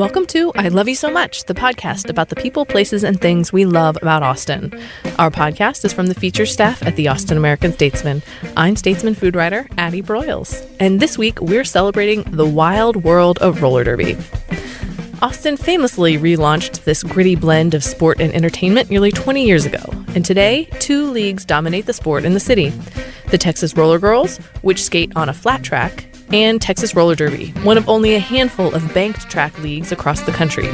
Welcome to I Love You So Much, the podcast about the people, places, and things we love about Austin. Our podcast is from the feature staff at the Austin American Statesman. I'm Statesman food writer Addie Broyles, and this week we're celebrating the wild world of roller derby. Austin famously relaunched this gritty blend of sport and entertainment nearly 20 years ago, and today, two leagues dominate the sport in the city the Texas Rollergirls, which skate on a flat track, and Texas Roller Derby, one of only a handful of banked track leagues across the country.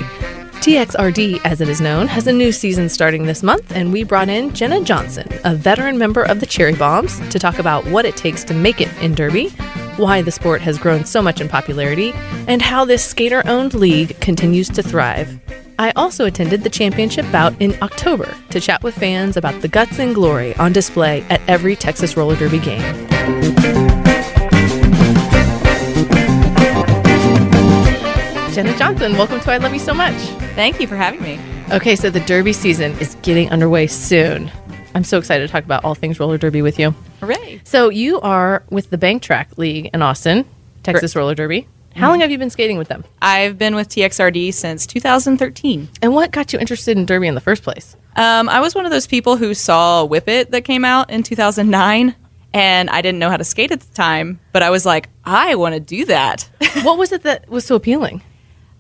TXRD, as it is known, has a new season starting this month, and we brought in Jenna Johnson, a veteran member of the Cherry Bombs, to talk about what it takes to make it in Derby, why the sport has grown so much in popularity, and how this skater owned league continues to thrive. I also attended the championship bout in October to chat with fans about the guts and glory on display at every Texas Roller Derby game. Jenna Johnson, welcome to I Love You So Much. Thank you for having me. Okay, so the Derby season is getting underway soon. I'm so excited to talk about all things roller derby with you. Hooray. So you are with the Bank Track League in Austin, Texas Roller Derby. How long have you been skating with them? I've been with TXRD since 2013. And what got you interested in derby in the first place? Um, I was one of those people who saw Whip It that came out in 2009, and I didn't know how to skate at the time, but I was like, I want to do that. what was it that was so appealing?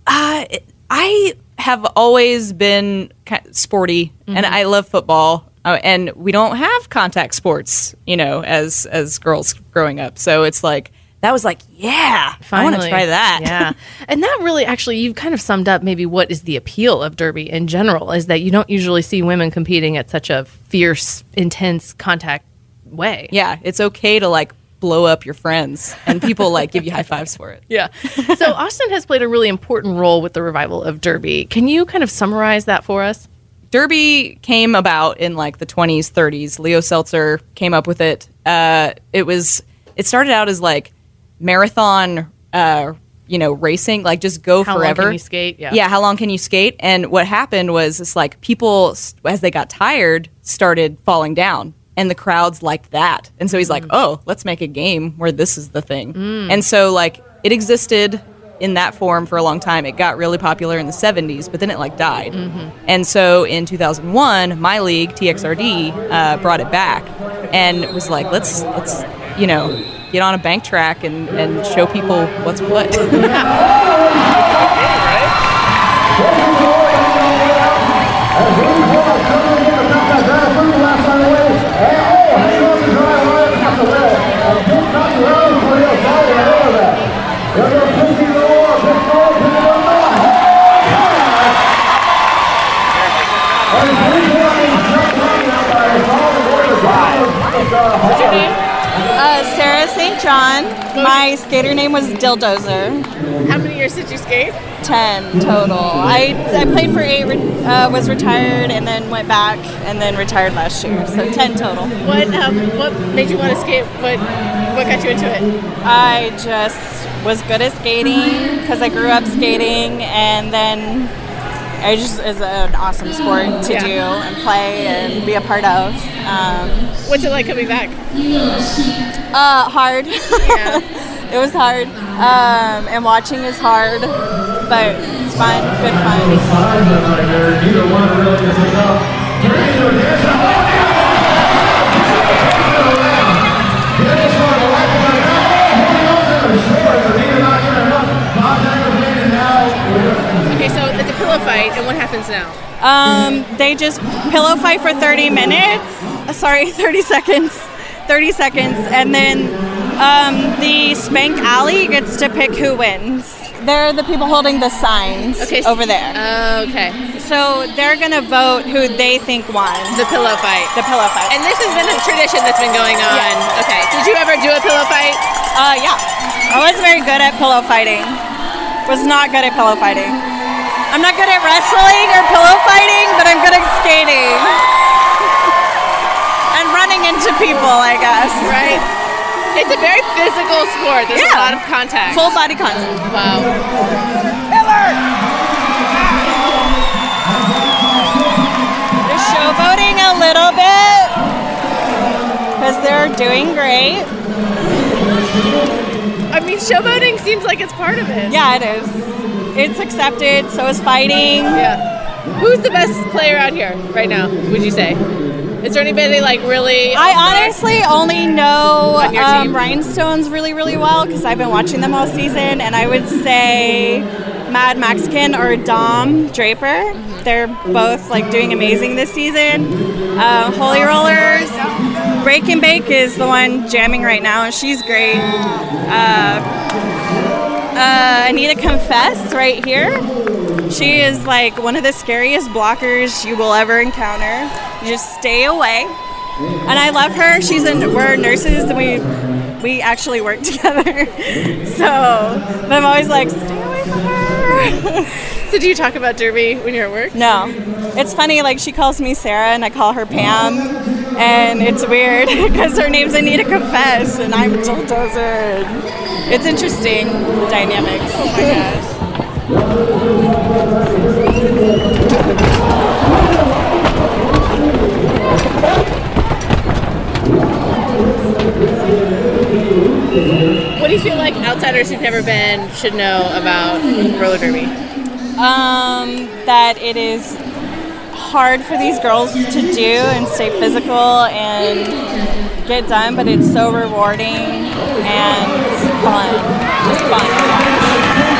Uh, I have always been sporty, and I love football. Uh, and we don't have contact sports, you know, as as girls growing up. So it's like that was like, yeah, I want to Finally. try that. Yeah. and that really actually you've kind of summed up maybe what is the appeal of derby in general is that you don't usually see women competing at such a fierce, intense contact way. yeah, it's okay to like blow up your friends, and people like give you high fives for it. Yeah. So Austin has played a really important role with the revival of derby. Can you kind of summarize that for us? Derby came about in like the 20s, 30s. Leo Seltzer came up with it. Uh, it was it started out as like marathon, uh, you know, racing, like just go How long forever. can you skate? Yeah. yeah. How long can you skate? And what happened was it's like people as they got tired started falling down. And the crowds like that. And so he's Mm. like, oh, let's make a game where this is the thing. And so, like, it existed in that form for a long time. It got really popular in the 70s, but then it, like, died. Mm-hmm. And so in 2001, my league, TXRD, uh, brought it back and was like, let's, let's, you know, get on a bank track and, and show people what's what. Uh, Sarah St. John. My skater name was Dildozer. How many years did you skate? Ten total. I, I played for eight, re- uh, was retired, and then went back, and then retired last year. So ten total. What um, what made you want to skate? What what got you into it? I just was good at skating because I grew up skating, and then it just is an awesome sport to Yeah. do and play and be a part of. Um, What's it like coming back? Uh, hard. it was hard. Um, and watching is hard, but it's fun, good fun. Fight, and what happens now? Um, they just pillow fight for 30 minutes. Uh, Sorry, 30 seconds. 30 seconds, and then um, the Spank Alley gets to pick who wins. They're the people holding the signs Okay, so- over there. Uh, okay. so they're gonna vote who they think won The pillow fight. the pillow fight. And this has been a tradition that's been going on. Yeah. Okay. Did you ever do a pillow fight? uh, yeah, I was very good at pillow fighting. Was not good at pillow fighting. I'm not good at wrestling or pillow fighting, but I'm good at skating and running into people. I guess. Right. It's a very physical sport. There's a lot of contact. Full body contact. wow. Miller! They're showboating a little bit because they're doing great. I mean, showboating seems like it's part of it. Yeah, it is. It's accepted. So is fighting. Yeah. Who's the best player out here right now? Would you say? Is there anybody like really? I honestly only know um. Rhinestones really, really well because I've been watching them all season, and I would say Mad Mexican or Dom Draper. Mm-hmm. They're both like doing amazing this season. Uh, Holy Rollers, Break and Bake is the one jamming right now, and she's great. Uh, uh, Anita Confess right here. She is like one of the scariest blockers you will ever encounter. You just stay away. And I love her. She's in we're nurses and we we actually work together. So but I'm always like, stay away from her. So do you talk about Derby when you're at work? no. It's funny, like she calls me Sarah and I call her Pam. And it's weird because her name's Anita Confess and I'm Bulldozer. It's interesting, the dynamics. Oh my gosh. What do you feel like outsiders who've never been should know about roller derby? um, that it is hard for these girls to do and stay physical and get done, but it's so rewarding and fun. Just fun.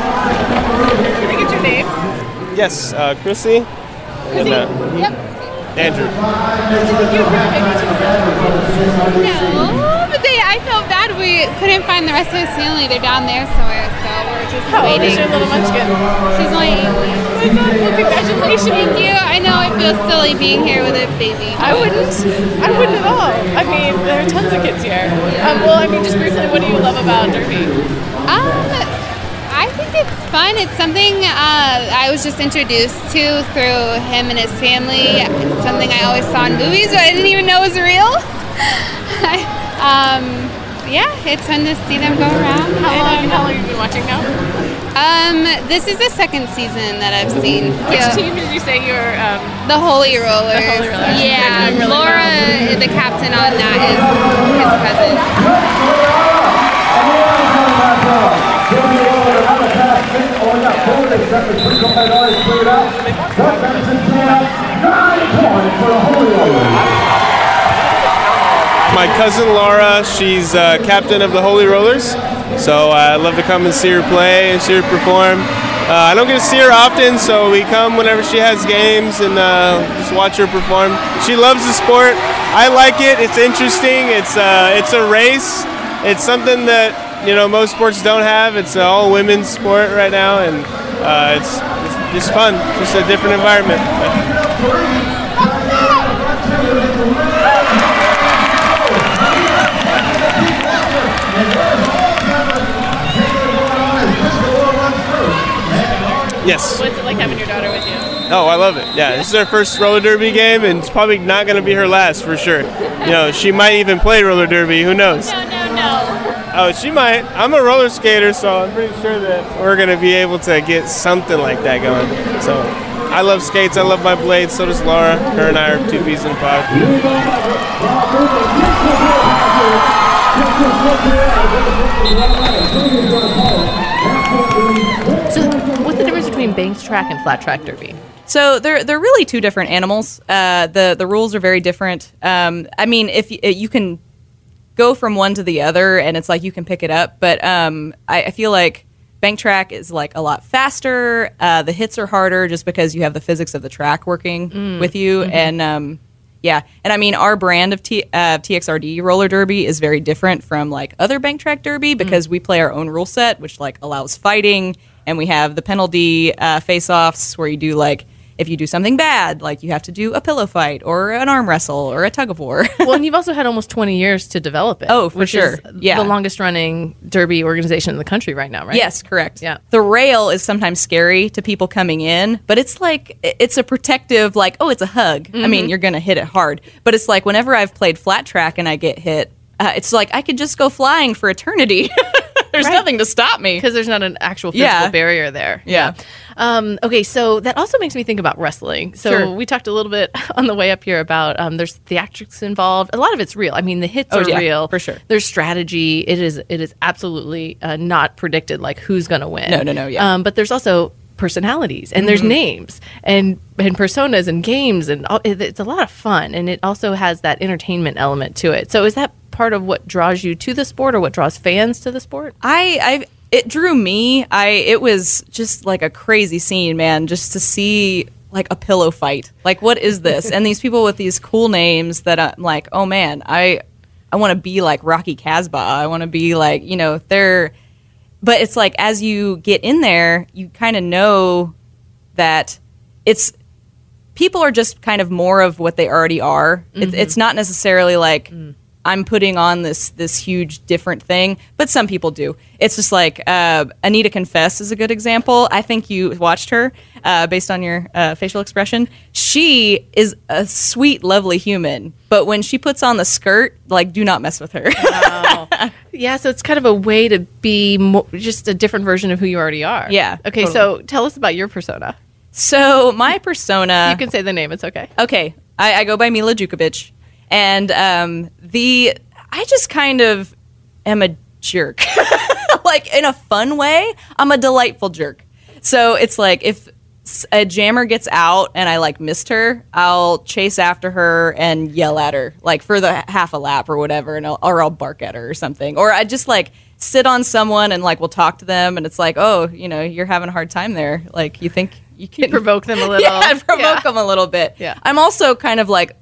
Can I get your name? Yes, uh, Chrissy. And, uh, Yep. Andrew. No, We couldn't find the rest of the family. They're down there somewhere, so we're just How old waiting. is your little munchkin? She's only eight weeks. Well, congratulations. Thank you. I know it feels silly being here with a baby. I wouldn't. I wouldn't at all. I mean, there are tons of kids here. Um, well, I mean, just briefly, what do you love about Derby? Um, I think it's fun. It's something uh, I was just introduced to through him and his family. It's something I always saw in movies, but I didn't even know was real. um, yeah, it's fun to see them go around. How And, long, um, how long have you been watching now? Um, this is the second season that I've seen. Which Yeah. team did you say you're? Um, The Holy Rollers. The Holy Rollers. Yeah, really Laura, the captain on that, is his cousin. My cousin Laura, she's uh, captain of the Holy Rollers. So uh, I'd love to come and see her play and see her perform. Uh, I don't get to see her often, so we come whenever she has games and uh, just watch her perform. She loves the sport. I like it. It's interesting. It's uh, it's a race. It's something that you know most sports don't have. It's an all women's sport right now, and uh, it's, it's just fun. Just a different environment. Yes. what's it like having your daughter with you? Oh, I love it. Yeah, this is her first roller derby game, and it's probably not going to be her last for sure. You know, she might even play roller derby. Who knows? No, no, no. Oh, she might. I'm a roller skater, so I'm pretty sure that we're going to be able to get something like that going. So, I love skates. I love my blades. So does Laura. Her and I are two peas in a pod. between banked track and flat track derby? So they're they're really two different animals. Uh, the the rules are very different. Um, I mean, if y- you can go from one to the other, and it's like you can pick it up, but um, I, I feel like bank track is like a lot faster. Uh, the hits are harder just because you have the physics of the track working with you, and um, Yeah, and I mean our brand of T, uh, TXRD roller derby is very different from like other bank track derby because we play our own rule set, which like allows fighting, and we have the penalty uh, face-offs where you do like if you do something bad, like you have to do a pillow fight or an arm wrestle or a tug of war. well, and you've also had almost 20 years to develop it. Oh, for which sure. Is Yeah. The longest running derby organization in the country right now, right? Yes, correct. Yeah. The rail is sometimes scary to people coming in, but it's like it's a protective like, oh, it's a hug. I Mm-hmm. mean, you're going to hit it hard. But it's like whenever I've played flat track and I get hit, uh, it's like I could just go flying for eternity. There's Right. nothing to stop me. Because there's not an actual physical Yeah. barrier there. Yeah. Um, okay, so that also makes me think about wrestling. So Sure. we talked a little bit on the way up here about um, there's theatrics involved. A lot of it's real. I mean, the hits Oh, are yeah, real for sure. There's strategy. It is it is absolutely uh, not predicted like who's going to win. No, no, no, yeah. Mm-hmm. Um, but there's also personalities and there's names and and personas and games and all, it, it's a lot of fun and it also has that entertainment element to it. So is that part of what draws you to the sport or what draws fans to the sport? I, I, it drew me. I, it was just like a crazy scene, man. Just to see like a pillow fight. Like, what is this? and these people with these cool names that I'm like, oh man, I, I want to be like Rocky Casbah. I want to be like, you know, they're. But it's like as you get in there, you kind of know that it's people are just kind of more of what they already are. It's, mm-hmm. it's not necessarily like mm. I'm putting on this this huge different thing, but some people do. It's just like uh, Anita Confess is a good example. I think you watched her uh, based on your uh, facial expression. She is a sweet, lovely human, but when she puts on the skirt, like, do not mess with her. Yeah, so it's kind of a way to be mo- just a different version of who you already are. Yeah, Okay, so tell us about your persona. so my persona, You can say the name; it's okay. okay, I, I go by Mila Djukovic, and um, the I just kind of am a jerk, like in a fun way. I'm a delightful jerk. So it's like if a jammer gets out and I like missed her, I'll chase after her and yell at her like for the half a lap or whatever, and I'll, or I'll bark at her or something, or I just like sit on someone and like we'll talk to them, and it's like, oh, you know, you're having a hard time there. Like you think you can Provoke them a little. yeah, provoke Yeah. them a little bit. Yeah. I'm also kind of like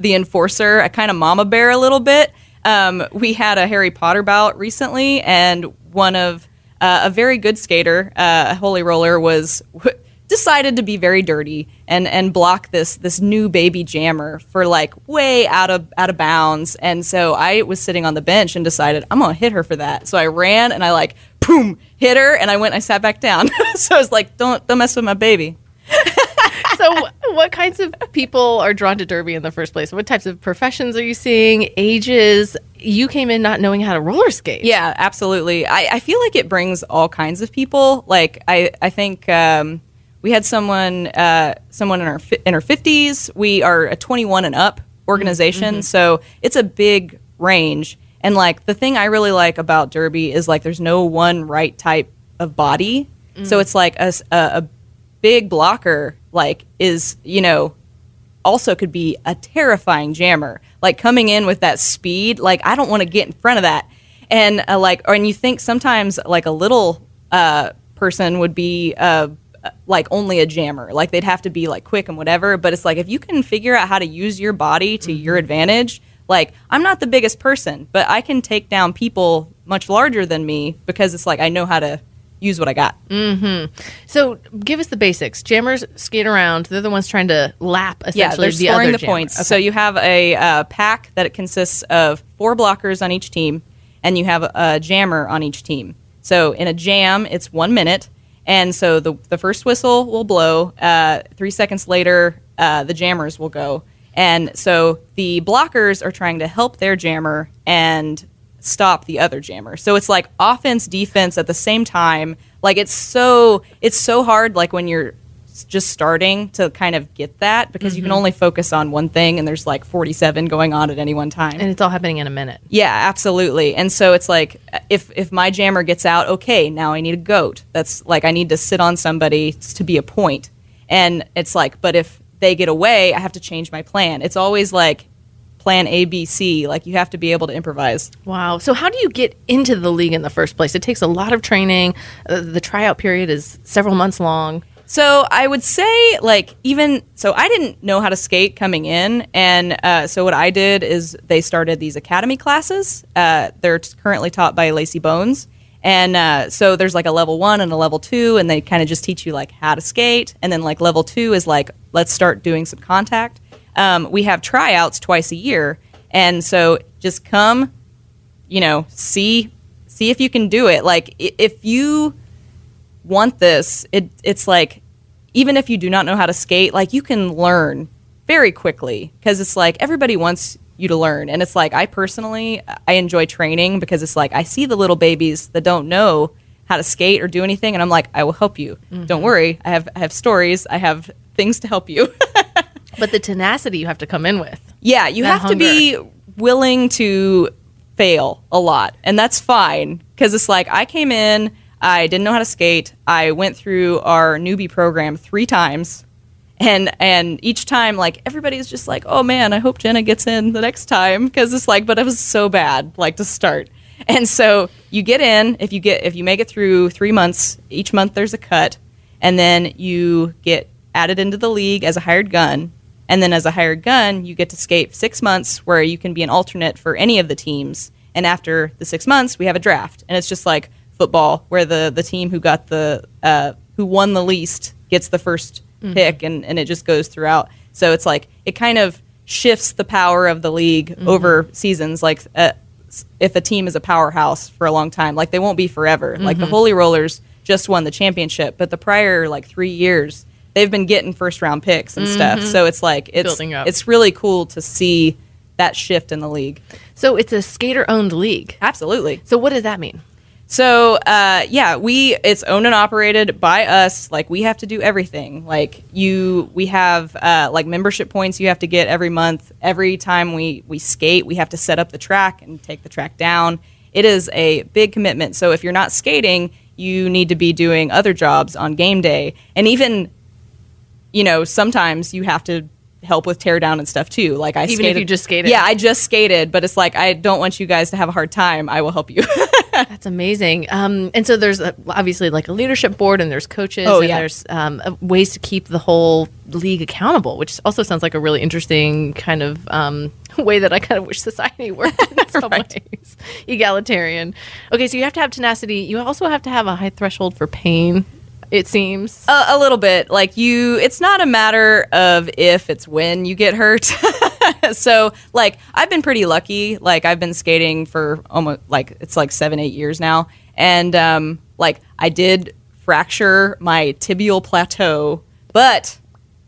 the enforcer. a kind of mama bear a little bit. Um, we had a Harry Potter bout recently, and one of uh, a very good skater, uh, a holy roller, was decided to be very dirty and and block this this new baby jammer for like way out of out of bounds. And so I was sitting on the bench and decided I'm gonna hit her for that. So I ran and I like boom hit her, and I went I sat back down. so I was like, don't don't mess with my baby. So, what kinds of people are drawn to Derby in the first place? What types of professions are you seeing? Ages? You came in not knowing how to roller skate. Yeah, absolutely. I, I feel like it brings all kinds of people. Like I, I think um, we had someone uh, someone in our in our fifties. We are a twenty one and up organization, so it's a big range. And like the thing I really like about Derby is like there's no one right type of body. So it's like a a big blocker like is you know also could be a terrifying jammer. Like coming in with that speed, like I don't want to get in front of that. And uh, like, or and you think sometimes like a little uh, person would be uh, like only a jammer, like they'd have to be like quick and whatever. But it's like if you can figure out how to use your body to your advantage. Like I'm not the biggest person, but I can take down people much larger than me because it's like I know how to use what I got. Mm-hmm. So, give us the basics. Jammers skate around. They're the ones trying to lap Yeah, essentially they're the scoring the jammer. points. Okay. So you have a uh, pack that it consists of four blockers on each team, and you have a, a jammer on each team. So in a jam, it's one minute, and so the the first whistle will blow. Uh, three seconds later, uh, the jammers will go, and so the blockers are trying to help their jammer and stop the other jammer. So it's like offense, defense at the same time. Like it's so it's so hard. Like when you're just starting to kind of get that because you can mm-hmm. only focus on one thing and there's like 47 going on at any one time. and it's all happening in a minute. yeah, absolutely. And so it's like if if my jammer gets out, okay, now I need a goat. That's like I need to sit on somebody to be a point. And it's like, but if they get away, I have to change my plan. It's always like plan A, B, C. Like you have to be able to improvise. Wow. So, how do you get into the league in the first place? It takes a lot of training. Uh, the tryout period is several months long. So I would say, like, even so, I didn't know how to skate coming in, and uh, so what I did is they started these academy classes. Uh, they're currently taught by Lacey Bones, and uh, so there's like a level one and a level two, and they kind of just teach you like how to skate, and then like level two is like let's start doing some contact. Um, we have tryouts twice a year, and so just come, you know, see see if you can do it. Like if you want this, it it's like even if you do not know how to skate, like you can learn very quickly because it's like everybody wants you to learn and it's like I personally I enjoy training because it's like I see the little babies that don't know how to skate or do anything and I'm like I will help you. Don't worry. I have I have stories. I have things to help you. But the tenacity you have to come in with. Yeah, you have to be willing to fail a lot, and that's fine because it's like I came in, I didn't know how to skate. I went through our newbie program three times, and and each time like everybody's just like, oh man, I hope Jenna gets in the next time because it's like, but it was so bad like to start, and so you get in if you get if you make it through three months, each month there's a cut, and then you get added into the league as a hired gun and then as a hired gun, you get to skate six months where you can be an alternate for any of the teams. And after the six months, we have a draft. And it's just like football, where the, the team who got the uh, who won the least gets the 1st pick, and, and it just goes throughout. So it's like it kind of shifts the power of the league over seasons. Like uh, if a team is a powerhouse for a long time, like they won't be forever. Like the Holy Rollers just won the championship, but the prior like three years, they've been getting first round picks and stuff. So it's like it's up. it's really cool to see that shift in the league. So it's a skater owned league. Absolutely. So what does that mean? So uh, yeah, we it's owned and operated by us. Like we have to do everything. Like you, we have uh, like membership points you have to get every month. Every time we we skate, we have to set up the track and take the track down. It is a big commitment. So if you're not skating, you need to be doing other jobs on game day, and even you know sometimes you have to help with tear down and stuff too. Like I Even if skated, you just skated? Yeah, I just skated, but it's like I don't want you guys to have a hard time. I will help you. That's amazing. Um, and so there's uh obviously like a leadership board, and there's coaches, Oh, and yeah. there's um, uh, ways to keep the whole league accountable, which also sounds like a really interesting kind of um, way that I kind of wish society worked in some ways. Egalitarian. Okay, so you have to have tenacity. You also have to have a high threshold for pain. It seems. a, a little bit. Like you it's not a matter of if it's when you get hurt. So like i've been pretty lucky. Like i've been skating for almost like it's like seven eight years now. And um like i did fracture my tibial plateau but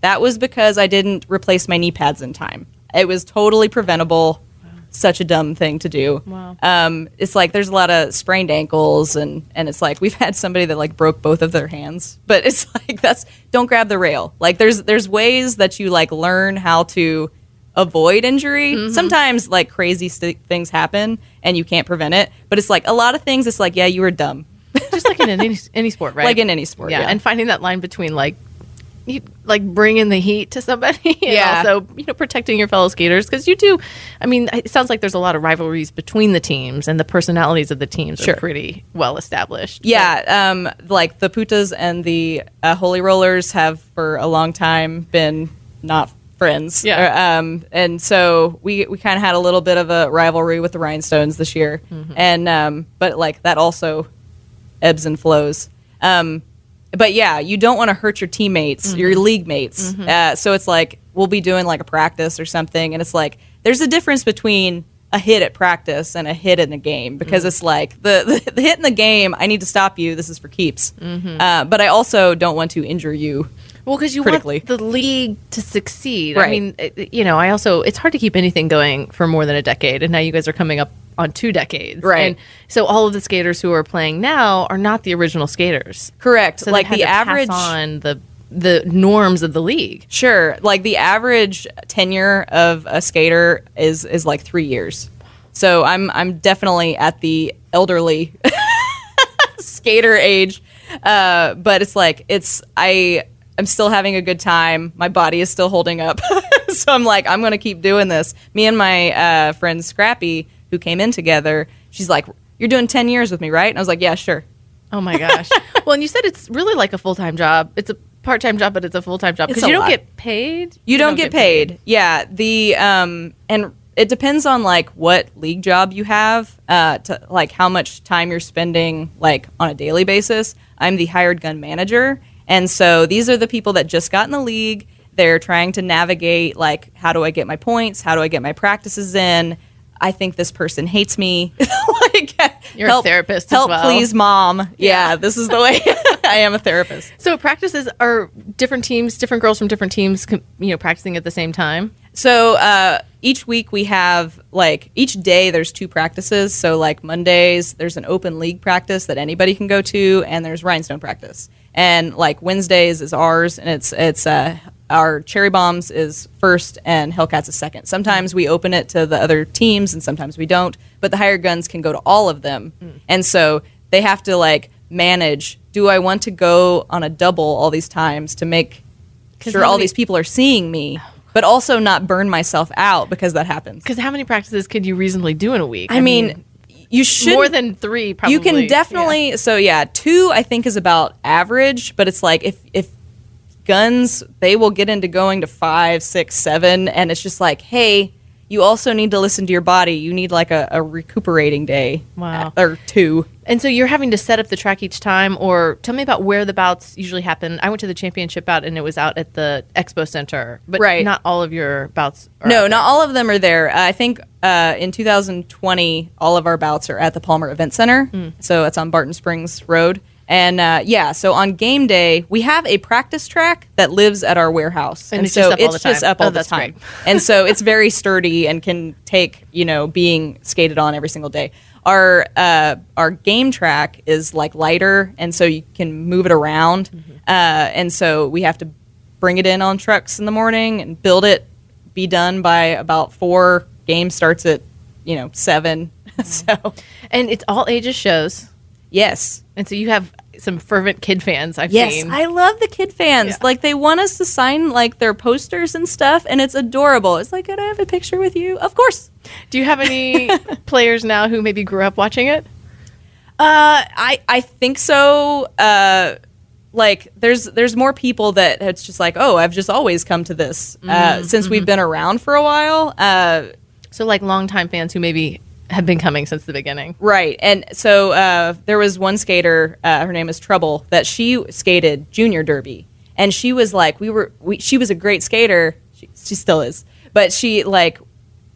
that was because i didn't replace my knee pads in time. It was totally preventable such a dumb thing to do. Wow. Um, it's like there's a lot of sprained ankles, and and it's like we've had somebody that like broke both of their hands. But it's like that's don't grab the rail. Like there's there's ways that you like learn how to avoid injury. Sometimes like crazy st- things happen and you can't prevent it. But it's like a lot of things. It's like yeah, you were dumb. just like in any any sport, right? Like in any sport, yeah. and finding that line between like you like bringing the heat to somebody and Yeah. also you know protecting your fellow skaters because you do i mean it sounds like there's a lot of rivalries between the teams and the personalities of the teams Sure. are pretty well established Yeah, um, like the Putas and the uh, Holy Rollers have for a long time been not friends. Yeah. Or, um, and so we we kind of had a little bit of a rivalry with the Rhinestones this year, and um, but like that also ebbs and flows. Um, but yeah, you don't want to hurt your teammates, your league mates. Uh, so it's like we'll be doing like a practice or something, and it's like there's a difference between a hit at practice and a hit in a game because it's like the, the the hit in the game. I need to stop you. This is for keeps. Uh, but I also don't want to injure you. well because you critically. want the league to succeed i mean you know i also it's hard to keep anything going for more than a decade and now you guys are coming up on two decades Right. and so all of the skaters who are playing now are not the original skaters Correct. so like the to average on the the norms of the league Sure. Like the average tenure of a skater is is like three years. So I'm I'm definitely at the elderly skater age. Uh, but it's like it's I I'm still having a good time. My body is still holding up. so I'm like, I'm gonna keep doing this. Me and my uh, friend Scrappy, who came in together, she's like, You're doing ten years with me, right? And I was like, Yeah, sure. Oh my gosh. well, and you said it's really like a full time job. It's a part time job, but it's a full time job because you don't get paid. You, don't, get, paid. Yeah, the um and it depends on like what league job you have, uh, to like how much time you're spending like on a daily basis. I'm the hired gun manager, and so these are the people that just got in the league. They're trying to navigate like how do I get my points? How do I get my practices in? I think this person hates me. like You're a therapist as Help, well. please, mom. Yeah, this is the way I am a therapist. So practices are different teams, different girls from different teams, you know, practicing at the same time. So uh, each week we have like each day there's two practices. So like Mondays there's an open league practice that anybody can go to, and there's rhinestone practice. And like Wednesdays is ours, and it's it's uh, our cherry bombs is first and Hellcats is second. Sometimes we open it to the other teams, and sometimes we don't. But the hired guns can go to all of them, mm. and so they have to like manage. Do I want to go on a double all these times to make sure how all these people are seeing me, but also not burn myself out because that happens. Because how many practices could you reasonably do in a week? I mean, you should more than three. Probably you can definitely. So yeah, two I think is about average, but it's like if if guns they will get into going to five, six, seven, and it's just like, hey, you also need to listen to your body. You need like a, a recuperating day, Wow. or two. And so you're having to set up the track each time, or tell me about where the bouts usually happen. I went to the championship bout, and it was out at the expo center, but Right. not all of your bouts. Are No, not all of them are there. Uh, I think uh, in 2020, all of our bouts are at the Palmer Event Center. Hmm. So it's on Barton Springs Road. And uh, yeah, so on game day, we have a practice track that lives at our warehouse. And it's so just up all it's the just time. up all Oh, the that's time. great. and so it's very sturdy and can take, you know, being skated on every single day. Our uh, our game track is like lighter, and so you can move it around. Mm-hmm. Uh, and so we have to bring it in on trucks in the morning and build it, be done by about four. Game starts at you know 7 Mm-hmm. so and it's all ages shows, yes, and so you have some fervent kid fans. I've yes, seen. I love the kid fans. Yeah. Like they want us to sign like their posters and stuff, and it's adorable. It's like, could I have a picture with you? Of course. Do you have any players now who maybe grew up watching it? Uh, I I think so. Uh, like there's there's more people that it's just like oh I've just always come to this uh, Mm-hmm. since we've been around for a while. Uh, So like longtime fans who maybe have been coming since the beginning. right, and so uh, there was one skater. Uh, her name is Trouble that she skated junior derby, and she was like we were we, she was a great skater. She, she still is, but she like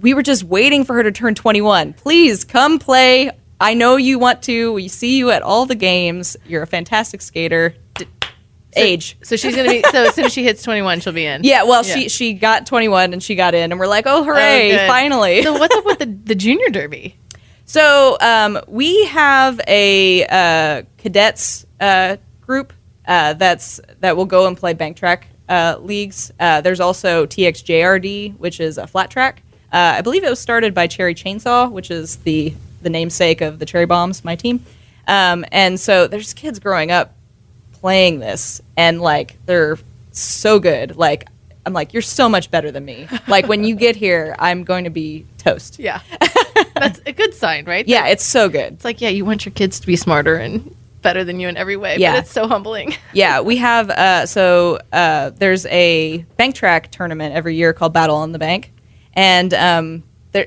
we were just waiting for her to turn 21. Please come play. I know you want to. We see you at all the games. You're a fantastic skater. Age. So she's gonna be. So as soon as she hits 21, she'll be in. Yeah, well, Yeah. she she got 21 and she got in, and we're like, oh, Oh, hooray, good. finally. So what's up with the the junior derby? So um, we have a uh, cadets uh, group uh, that's that will go and play bank track uh, leagues. Uh, there's also TXJRD, which is a flat track. Uh, I believe it was started by Cherry Chainsaw, which is the the namesake of the Cherry Bombs, my team. Um, and so there's kids growing up playing this, and like they're so good. Like I'm like, you're so much better than me. Like when you get here, I'm going to be toast. Yeah, that's a good sign, right? Yeah, it's so good. It's like yeah, you want your kids to be smarter and better than you in every way. Yeah. but it's so humbling. yeah, we have uh, so uh, there's a bank track tournament every year called Battle on the Bank, and um,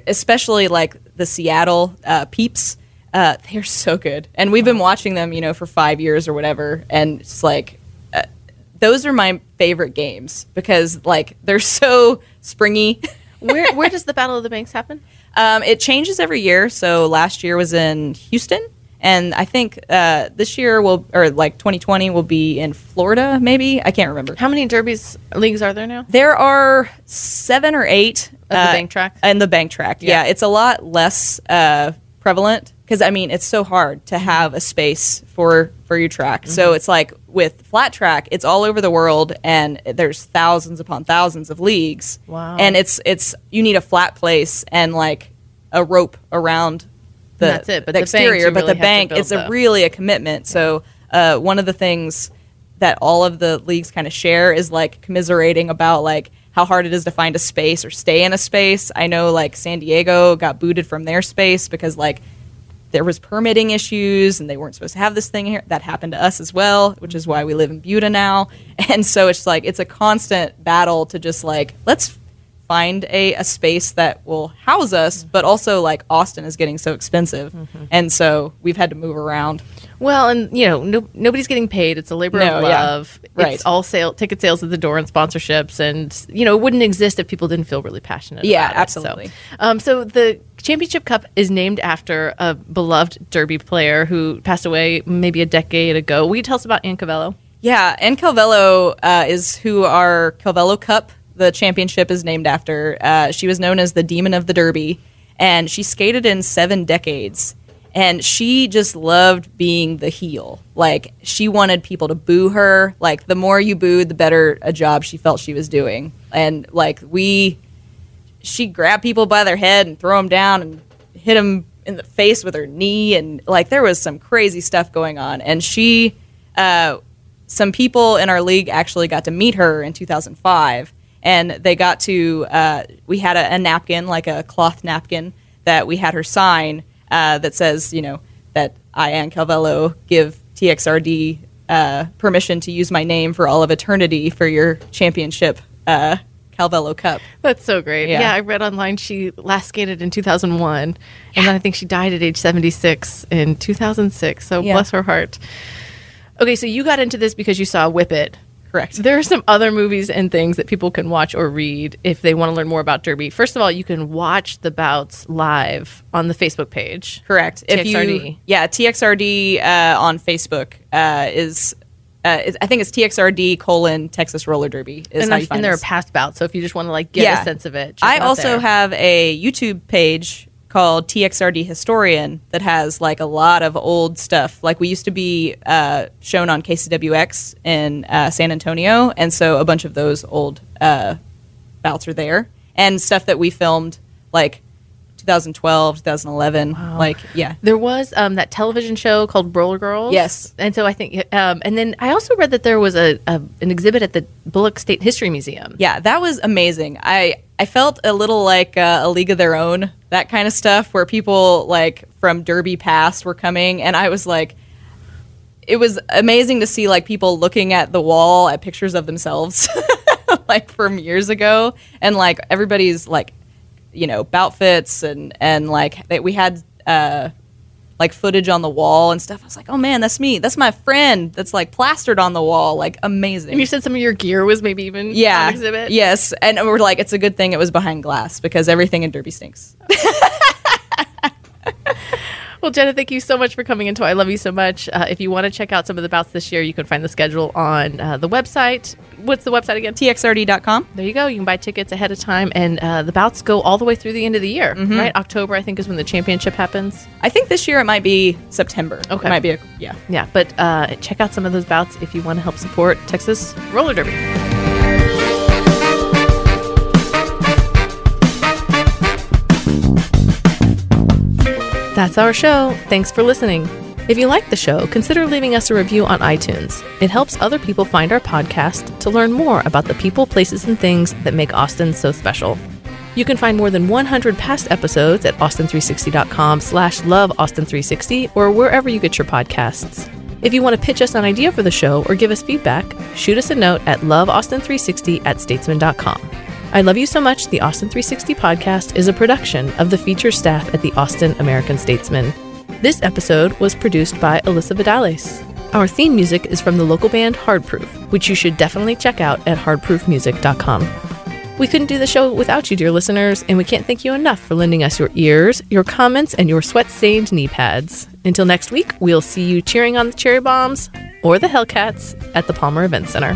especially like the Seattle uh, peeps. Uh, they're so good, and we've been watching them, you know, for five years or whatever, and it's like uh, those are my favorite games because like they're so springy. where where does the Battle of the Banks happen? Um, it changes every year. So last year was in Houston, and I think uh, this year will or like 2020 will be in Florida. Maybe I can't remember. How many derbies leagues are there now? There are seven or eight Of the bank track? And the bank track, yeah, Yeah. it's a lot less uh, prevalent because I mean it's so hard to have a space for for your track. Mm-hmm. So it's like with flat track, it's all over the world, and there's thousands upon thousands of leagues. Wow. And it's it's you need a flat place and like a rope around the, That's it, but the the exterior, you but the bank build it's a really a commitment. So uh, one of the things that all of the leagues kind of share is like commiserating about like how hard it is to find a space or stay in a space. I know like San Diego got booted from their space because like there was permitting issues and they weren't supposed to have this thing here. That happened to us as well, which is why we live in Buda now. And so it's like it's a constant battle to just like let's find a, a space that will house us, but also like Austin is getting so expensive, mm-hmm. and so we've had to move around. Well, and you know, no, nobody's getting paid. It's a labor No, of yeah. love. Right. It's all sale ticket sales at the door and sponsorships, and you know, it wouldn't exist if people didn't feel really passionate. Yeah, about it. absolutely. So, um, so the championship cup is named after a beloved Derby player who passed away maybe a decade ago. Will you tell us about Ann Calvello? Yeah, Ann Calvello uh, is who our Calvello Cup, the championship, is named after. Uh, she was known as the Demon of the Derby, and she skated in seven decades. And she just loved being the heel. Like, she wanted people to boo her. Like, the more you booed, the better a job she felt she was doing. And, like, we, she grabbed people by their head and throw them down and hit them in the face with her knee. And, like, there was some crazy stuff going on. And she, uh, some people in our league actually got to meet her in 2005 and they got to uh, we had a, a napkin like a cloth napkin that we had her sign uh, that says you know that i ann calvello give txrd uh, permission to use my name for all of eternity for your championship uh, calvello cup That's so great. Yeah. Yeah. I read online she last skated in 2001, and then I think she died at age 76 in 2006. So Yeah. bless her heart. Okay, so you got into this because you saw Whip It. Correct There are some other movies and things that people can watch or read if they want to learn more about Derby. First of all, you can watch the bouts live on the Facebook page. Correct. If you, yeah, TXRD uh, on Facebook uh, is, uh, is- I think it's TXRD colon Texas Roller Derby is And, how I've- you find and there are past bouts, so if you just want to like get Yeah. a sense of it, I also there. have a YouTube page called TXRD Historian that has like a lot of old stuff. Like we used to be uh, shown on KCWX in uh, San Antonio, and so a bunch of those old uh, bouts are there, and stuff that we filmed like 2012, 2011. Like yeah, There was um, that television show called Roller Girls. Yes. and so I think, um, and then I also read that there was a, a an exhibit at the Bullock State History Museum. Yeah, that was amazing. I I felt a little like uh, a league of their own, that kind of stuff, where people like from Derby past were coming, and I was like, it was amazing to see like people looking at the wall at pictures of themselves, like from years ago, and like everybody's like, you know, bout fits and and like that we had. uh like footage on the wall and stuff. I was like, "Oh man, that's me. That's my friend. That's like plastered on the wall. Like amazing." And you said some of your gear was maybe even yeah on exhibit. yes and we're like it's a good thing it was behind glass because everything in derby stinks Well, Jenna, thank you so much for coming into. I love you so much. Uh, if you want to check out some of the bouts this year, you can find the schedule on uh, the website. What's the website again? txrd.com There you go. You can buy tickets ahead of time, and uh, the bouts go all the way through the end of the year. Mm-hmm. Right, October I think is when the championship happens. i think this year it might be september Okay. it might be a yeah Yeah, but uh, check out some of those bouts if you want to help support Texas roller derby. That's our show. Thanks for listening. If you like the show, consider leaving us a review on iTunes. It helps other people find our podcast to learn more about the people, places, and things that make Austin so special. You can find more than 100 past episodes at austin360.com slash love austin360 or wherever you get your podcasts. If you want to pitch us an idea for the show or give us feedback, shoot us a note at loveaustin360 at statesman.com. I Love You So Much, the Austin 360 podcast is a production of the feature staff at the Austin American Statesman. This episode was produced by Alyssa Vidales. Our theme music is from the local band Hardproof, which you should definitely check out at hardproofmusic.com. We couldn't do the show without you, dear listeners, and we can't thank you enough for lending us your ears, your comments, and your sweat stained knee pads. Until next week, we'll see you cheering on the Cherry Bombs or the Hellcats at the Palmer Event Center.